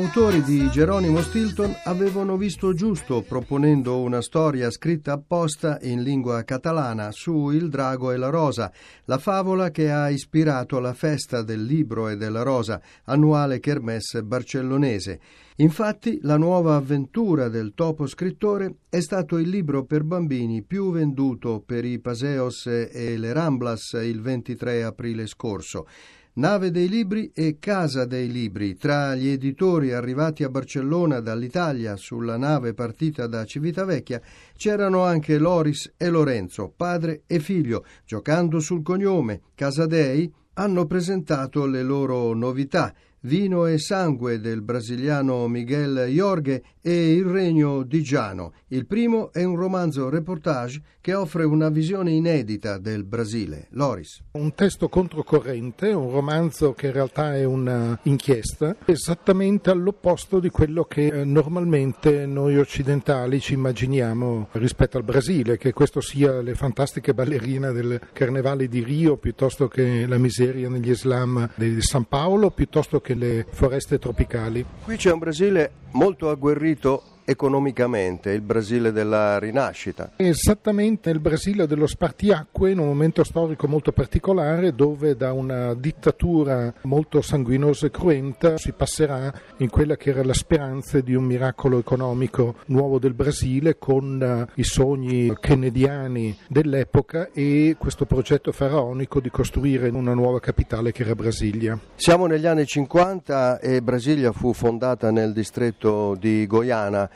Autori di Geronimo Stilton avevano visto giusto proponendo una storia scritta apposta in lingua catalana su Il drago e la rosa, la favola che ha ispirato la festa del libro e della rosa, annuale kermesse barcellonese. Infatti, la nuova avventura del topo scrittore è stato il libro per bambini più venduto per i Paseos e le Ramblas il 23 aprile scorso. Nave dei Libri e Casa dei Libri. Tra gli editori arrivati a Barcellona dall'Italia sulla nave partita da Civitavecchia c'erano anche Loris e Lorenzo, padre e figlio, giocando sul cognome Casadei, hanno presentato le loro novità Vino e sangue del brasiliano Miguel Jorge e Il regno di Giano. Il primo è un romanzo reportage che offre una visione inedita del Brasile. Loris. Un testo controcorrente, un romanzo che in realtà è un'inchiesta, esattamente all'opposto di quello che eh, normalmente noi occidentali ci immaginiamo rispetto al Brasile, che questo sia le fantastiche ballerine del Carnevale di Rio piuttosto che la miseria negli slam di San Paolo, piuttosto che anche le foreste tropicali. Qui c'è un Brasile molto agguerrito economicamente, il Brasile della rinascita. Esattamente il Brasile dello spartiacque in un momento storico molto particolare dove da una dittatura molto sanguinosa e cruenta si passerà in quella che era la speranza di un miracolo economico nuovo del Brasile con uh, i sogni kennediani dell'epoca e questo progetto faraonico di costruire una nuova capitale che era Brasilia. Siamo negli anni 50 e Brasilia fu fondata nel distretto di Goiana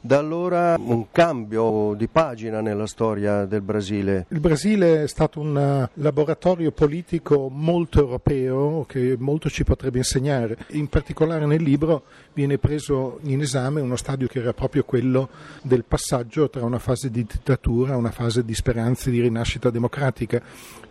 da allora un cambio di pagina nella storia del Brasile. Il Brasile è stato un eh, laboratorio politico molto europeo che molto ci potrebbe insegnare. In particolare nel libro viene preso in esame uno stadio che era proprio quello del passaggio tra una fase di dittatura e una fase di speranze di rinascita democratica.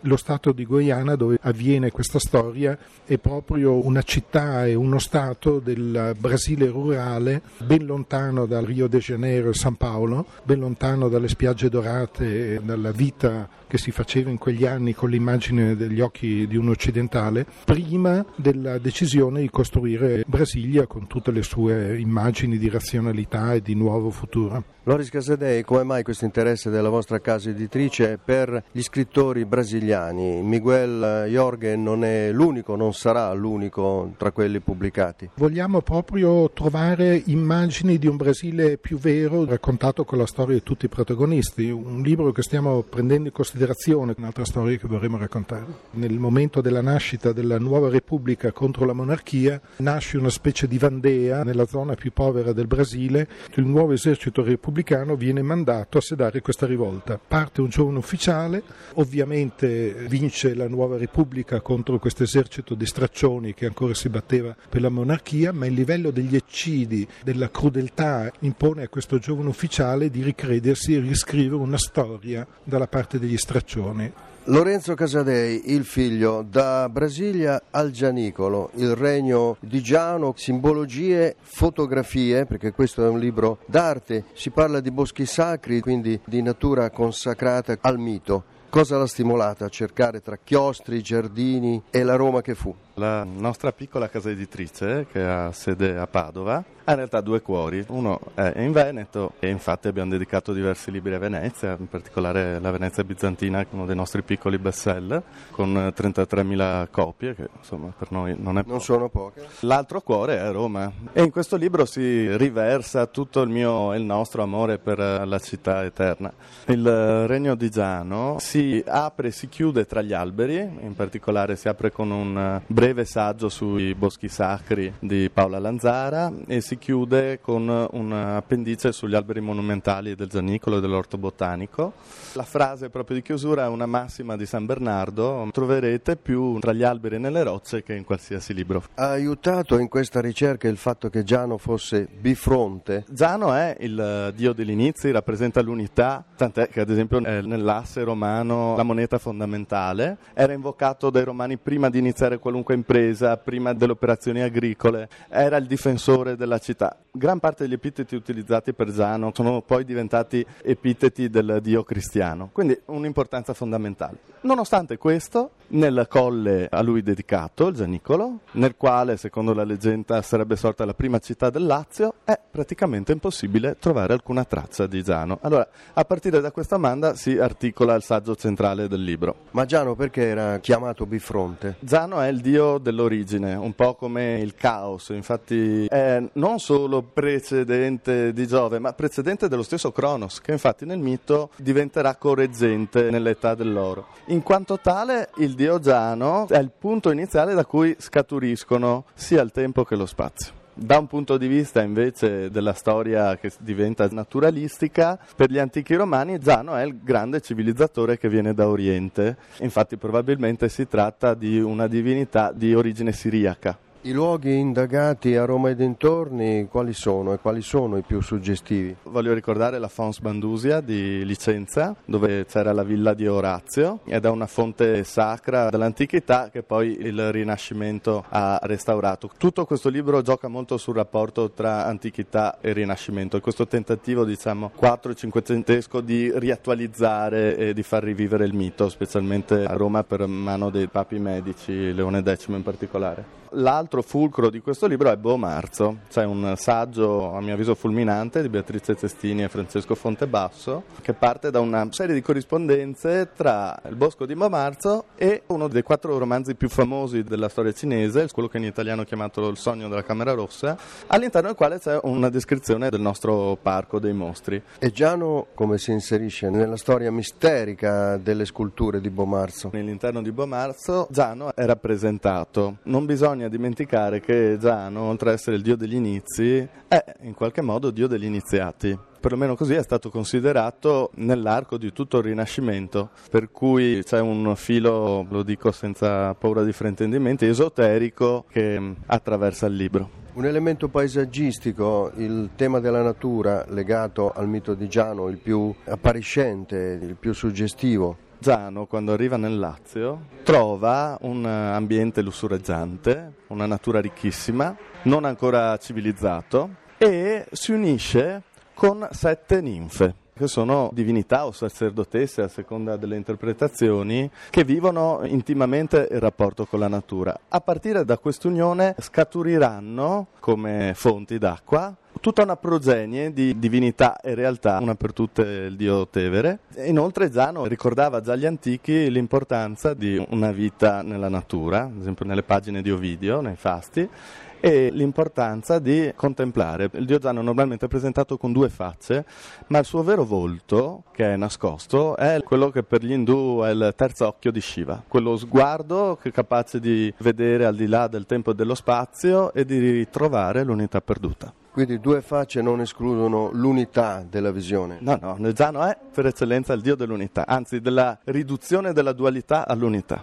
Lo stato di Guyana dove avviene questa storia è proprio una città e uno stato del Brasile rurale ben lontano dal Rio de Janeiro e San Paolo, ben lontano dalle spiagge dorate e dalla vita che si faceva in quegli anni con l'immagine degli occhi di un occidentale, prima della decisione di costruire Brasilia con tutte le sue immagini di razionalità e di nuovo futuro. Loris Casadei, come mai questo interesse della vostra casa editrice per gli scrittori brasiliani? Miguel Jorge non è l'unico, non sarà l'unico tra quelli pubblicati. Vogliamo proprio trovare immagini di un Brasile più vero, raccontato con la storia di tutti i protagonisti. Un libro che stiamo prendendo in considerazione considerazione un'altra storia che vorremmo raccontare. Nel momento della nascita della nuova Repubblica contro la monarchia nasce una specie di Vandea nella zona più povera del Brasile. Il nuovo esercito repubblicano viene mandato a sedare questa rivolta. Parte un giovane ufficiale, ovviamente vince la nuova Repubblica contro questo esercito di straccioni che ancora si batteva per la monarchia, ma il livello degli eccidi, della crudeltà impone a questo giovane ufficiale di ricredersi e riscrivere una storia dalla parte degli straccioni straccioni. Lorenzo Casadei, il figlio, da Brasilia al Gianicolo, il regno di Giano, simbologie, fotografie, perché questo è un libro d'arte, si parla di boschi sacri, quindi di natura consacrata al mito. Cosa l'ha stimolata a cercare tra chiostri, giardini e la Roma che fu? La nostra piccola casa editrice, che ha sede a Padova, ha in realtà due cuori. Uno è in Veneto e infatti abbiamo dedicato diversi libri a Venezia, in particolare la Venezia bizantina, uno dei nostri piccoli bestseller, con 33.000 copie, che insomma per noi non è poco. Non sono poche. L'altro cuore è Roma e in questo libro si riversa tutto il mio e il nostro amore per la città eterna. Il regno di Giano si apre e si chiude tra gli alberi, in particolare si apre con un breve breve saggio sui boschi sacri di Paola Lanzara e si chiude con un appendice sugli alberi monumentali del Zanicolo e dell'Orto Botanico. La frase proprio di chiusura è una massima di San Bernardo, troverete più tra gli alberi e nelle rocce che in qualsiasi libro. Ha aiutato in questa ricerca il fatto che Giano fosse bifronte? Giano è il dio degli inizi, rappresenta l'unità, tant'è che ad esempio nell'asse romano la moneta fondamentale era invocato dai romani prima di iniziare qualunque impresa, prima delle operazioni agricole, era il difensore della città. Gran parte degli epiteti utilizzati per Giano sono poi diventati epiteti del dio cristiano, quindi un'importanza fondamentale. Nonostante questo, nel colle a lui dedicato, il Gianicolo, nel quale secondo la leggenda sarebbe sorta la prima città del Lazio, è praticamente impossibile trovare alcuna traccia di Giano. Allora, a partire da questa manda si articola il saggio centrale del libro. Ma Giano perché era chiamato bifronte? Giano è il dio dell'origine, un po' come il caos, infatti è non solo precedente di Giove, ma precedente dello stesso Cronos, che infatti nel mito diventerà correggente nell'età dell'oro. In quanto tale, il dio Giano è il punto iniziale da cui scaturiscono sia il tempo che lo spazio. Da un punto di vista invece della storia che diventa naturalistica, per gli antichi romani Giano è il grande civilizzatore che viene da Oriente, infatti probabilmente si tratta di una divinità di origine siriaca. I luoghi indagati a Roma e dintorni quali sono e quali sono i più suggestivi? Voglio ricordare la Fons Bandusia di Licenza, dove c'era la villa di Orazio ed è una fonte sacra dell'antichità che poi il Rinascimento ha restaurato. Tutto questo libro gioca molto sul rapporto tra antichità e Rinascimento e questo tentativo, diciamo, 4-500esco di riattualizzare e di far rivivere il mito, specialmente a Roma per mano dei papi medici, Leone X in particolare. L'altro fulcro di questo libro è Bomarzo, c'è un saggio a mio avviso fulminante di Beatrice Cestini e Francesco Fontebasso che parte da una serie di corrispondenze tra il bosco di Bomarzo e uno dei quattro romanzi più famosi della storia cinese, quello che in italiano è chiamato Il sogno della Camera Rossa, all'interno del quale c'è una descrizione del nostro parco dei mostri. E Giano come si inserisce nella storia misterica delle sculture di Bomarzo? Nell'interno di Bomarzo Giano è rappresentato, non bisogna bisogna dimenticare che Giano, oltre ad essere il dio degli inizi, è in qualche modo dio degli iniziati. Perlomeno così è stato considerato nell'arco di tutto il Rinascimento, per cui c'è un filo, lo dico senza paura di fraintendimenti, esoterico che attraversa il libro. Un elemento paesaggistico, il tema della natura legato al mito di Giano, il più appariscente, il più suggestivo. Giano, quando arriva nel Lazio, trova un ambiente lussureggiante, una natura ricchissima, non ancora civilizzato, e si unisce con sette ninfe che sono divinità o sacerdotesse a seconda delle interpretazioni che vivono intimamente il rapporto con la natura. A partire da quest'unione scaturiranno come fonti d'acqua tutta una progenie di divinità e realtà, una per tutte il dio Tevere. Inoltre Giano ricordava già agli antichi l'importanza di una vita nella natura, ad esempio nelle pagine di Ovidio, nei fasti, e l'importanza di contemplare. Il dio Giano normalmente è presentato con due facce, ma il suo vero volto, che è nascosto, è quello che per gli indù è il terzo occhio di Shiva, quello sguardo che è capace di vedere al di là del tempo e dello spazio e di ritrovare l'unità perduta. Quindi due facce non escludono l'unità della visione. No, no, Giano è per eccellenza il dio dell'unità, anzi della riduzione della dualità all'unità.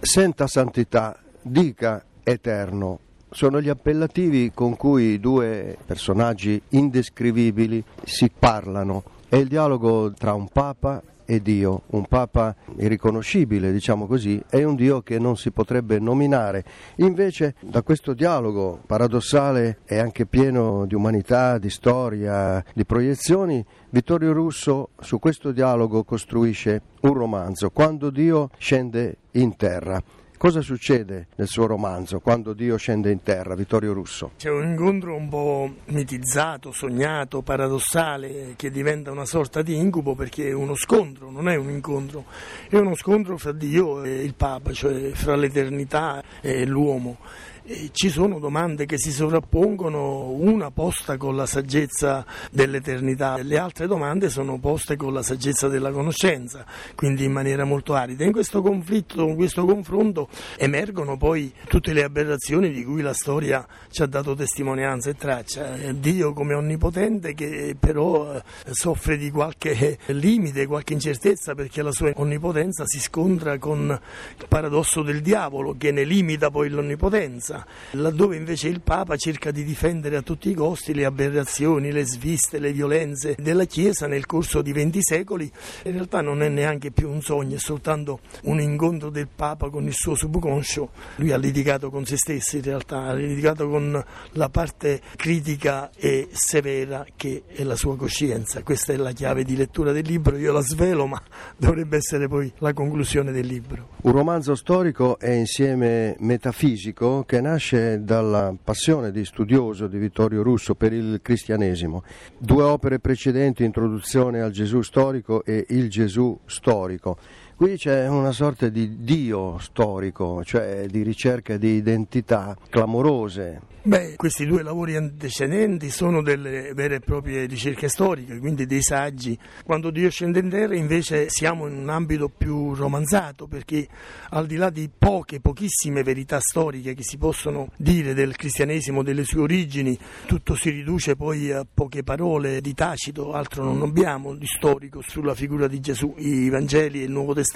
Senta santità, dica eterno. Sono gli appellativi con cui due personaggi indescrivibili si parlano. È il dialogo tra un papa e Dio, un Papa irriconoscibile, diciamo così, e un Dio che non si potrebbe nominare. Invece da questo dialogo paradossale e anche pieno di umanità, di storia, di proiezioni, Vittorio Russo su questo dialogo costruisce un romanzo, Quando Dio scende in terra. Cosa succede nel suo romanzo quando Dio scende in terra, Vittorio Russo? C'è un incontro un po' mitizzato, sognato, paradossale, che diventa una sorta di incubo perché è uno scontro, non è un incontro, è uno scontro fra Dio e il Papa, cioè fra l'eternità e l'uomo Ci sono domande che si sovrappongono, una posta con la saggezza dell'eternità, le altre domande sono poste con la saggezza della conoscenza, quindi in maniera molto arida. In questo conflitto, in questo confronto emergono poi tutte le aberrazioni di cui la storia ci ha dato testimonianza e traccia. Dio come onnipotente che però eh, soffre di qualche limite, qualche incertezza perché la sua onnipotenza si scontra con il paradosso del diavolo che ne limita poi l'onnipotenza, laddove invece il Papa cerca di difendere a tutti i costi le aberrazioni, le sviste, le violenze della Chiesa nel corso di 20 secoli. In realtà non è neanche più un sogno, è soltanto un incontro del Papa con il suo subconscio. Lui ha litigato con se stesso in realtà, ha litigato con la parte critica e severa che è la sua coscienza. Questa è la chiave di lettura del libro, io la svelo, ma dovrebbe essere poi la conclusione del libro. Un romanzo storico e insieme metafisico che nasce dalla passione di studioso di Vittorio Russo per il cristianesimo. Due opere precedenti, Introduzione al Gesù storico e Il Gesù storico. Qui c'è una sorta di Dio storico, cioè di ricerca di identità clamorose. Beh, questi due lavori antecedenti sono delle vere e proprie ricerche storiche, quindi dei saggi. Quando Dio scende in terra invece siamo in un ambito più romanzato, perché al di là di poche, pochissime verità storiche che si possono dire del cristianesimo, delle sue origini, tutto si riduce poi a poche parole di Tacito, altro non abbiamo di storico sulla figura di Gesù. I Vangeli e il Nuovo Testamento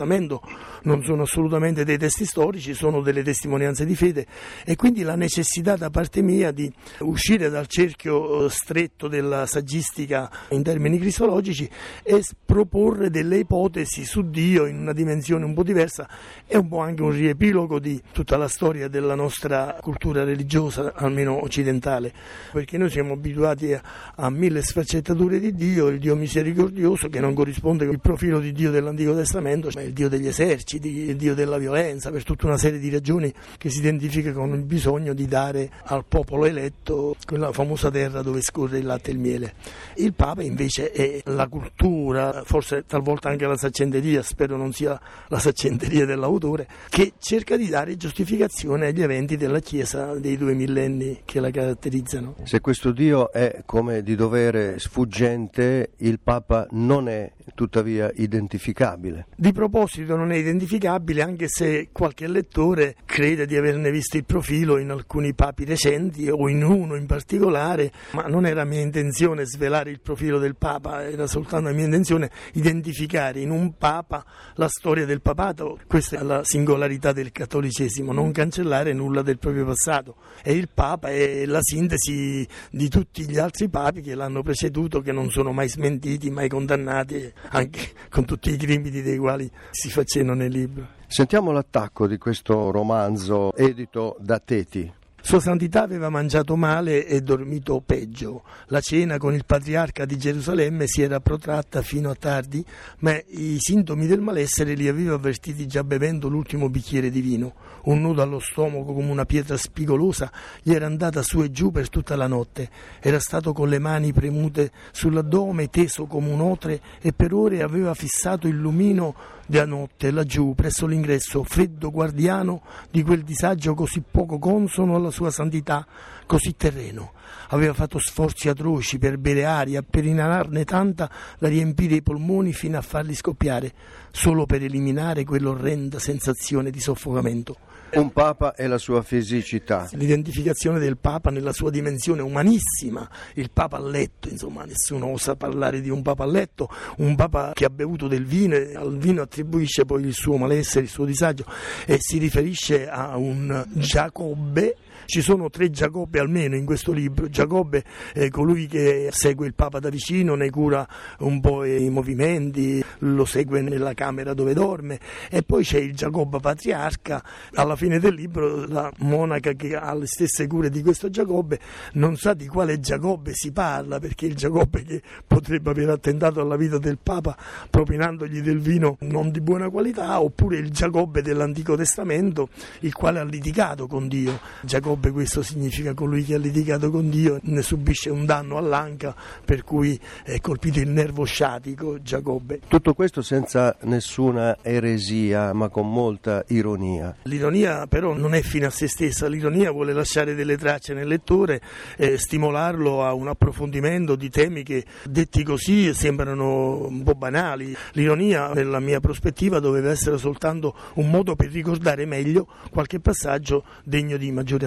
non sono assolutamente dei testi storici, sono delle testimonianze di fede. E quindi la necessità da parte mia di uscire dal cerchio eh, stretto della saggistica in termini cristologici e proporre delle ipotesi su Dio in una dimensione un po' diversa. È un po' anche un riepilogo di tutta la storia della nostra cultura religiosa, almeno occidentale, perché noi siamo abituati a, a mille sfaccettature di Dio, il Dio misericordioso che non corrisponde con il profilo di Dio dell'Antico Testamento, ma il Dio degli eserciti, il Dio della violenza, per tutta una serie di ragioni che si identifica con il bisogno di dare al popolo eletto quella famosa terra dove scorre il latte e il miele. Il Papa invece è la cultura, forse talvolta anche la saccenderia, spero non sia la saccenderia dell'autore, che cerca di dare giustificazione agli eventi della Chiesa dei due millenni che la caratterizzano. Se questo Dio è come di dovere sfuggente, il Papa non è tuttavia identificabile. Di proposito non è identificabile anche se qualche lettore crede di averne visto il profilo in alcuni papi recenti o in uno in particolare, ma non era mia intenzione svelare il profilo del Papa, era soltanto mia intenzione identificare in un Papa la storia del papato. Questa è la singolarità del cattolicesimo, non cancellare nulla del proprio passato. E il Papa è la sintesi di tutti gli altri papi che l'hanno preceduto, che non sono mai smentiti, mai condannati, anche con tutti i crimini dei quali si facevano nel libro. Sentiamo l'attacco di questo romanzo edito da Teti. Sua Santità aveva mangiato male e dormito peggio. La cena con il patriarca di Gerusalemme si era protratta fino a tardi, ma i sintomi del malessere li aveva avvertiti già bevendo l'ultimo bicchiere di vino. Un nudo allo stomaco come una pietra spigolosa gli era andata su e giù per tutta la notte. Era stato con le mani premute sull'addome, teso come un otre, e per ore aveva fissato il lumino della notte laggiù presso l'ingresso, freddo guardiano di quel disagio così poco consono alla sua santità, così terreno. Aveva fatto sforzi atroci per bere aria, per inalarne tanta da riempire i polmoni fino a farli scoppiare, solo per eliminare quell'orrenda sensazione di soffocamento. Un Papa e la sua fisicità. L'identificazione del Papa nella sua dimensione umanissima, il Papa a letto, insomma nessuno osa parlare di un Papa a letto, un Papa che ha bevuto del vino e al vino attribuisce poi il suo malessere, il suo disagio e si riferisce a un Giacobbe ci sono tre Giacobbe almeno in questo libro. Giacobbe è colui che segue il Papa da vicino, ne cura un po' i movimenti, lo segue nella camera dove dorme e poi c'è il Giacobbe patriarca. Alla fine del libro la monaca che ha le stesse cure di questo Giacobbe non sa di quale Giacobbe si parla perché il Giacobbe che potrebbe aver attentato alla vita del Papa propinandogli del vino non di buona qualità oppure il Giacobbe dell'Antico Testamento il quale ha litigato con Dio. Giacobbe Giacobbe questo significa colui che ha litigato con Dio, ne subisce un danno all'anca per cui è colpito il nervo sciatico Giacobbe. Tutto questo senza nessuna eresia ma con molta ironia. L'ironia però non è fine a se stessa, l'ironia vuole lasciare delle tracce nel lettore e stimolarlo a un approfondimento di temi che detti così sembrano un po' banali. L'ironia nella mia prospettiva doveva essere soltanto un modo per ricordare meglio qualche passaggio degno di maggiore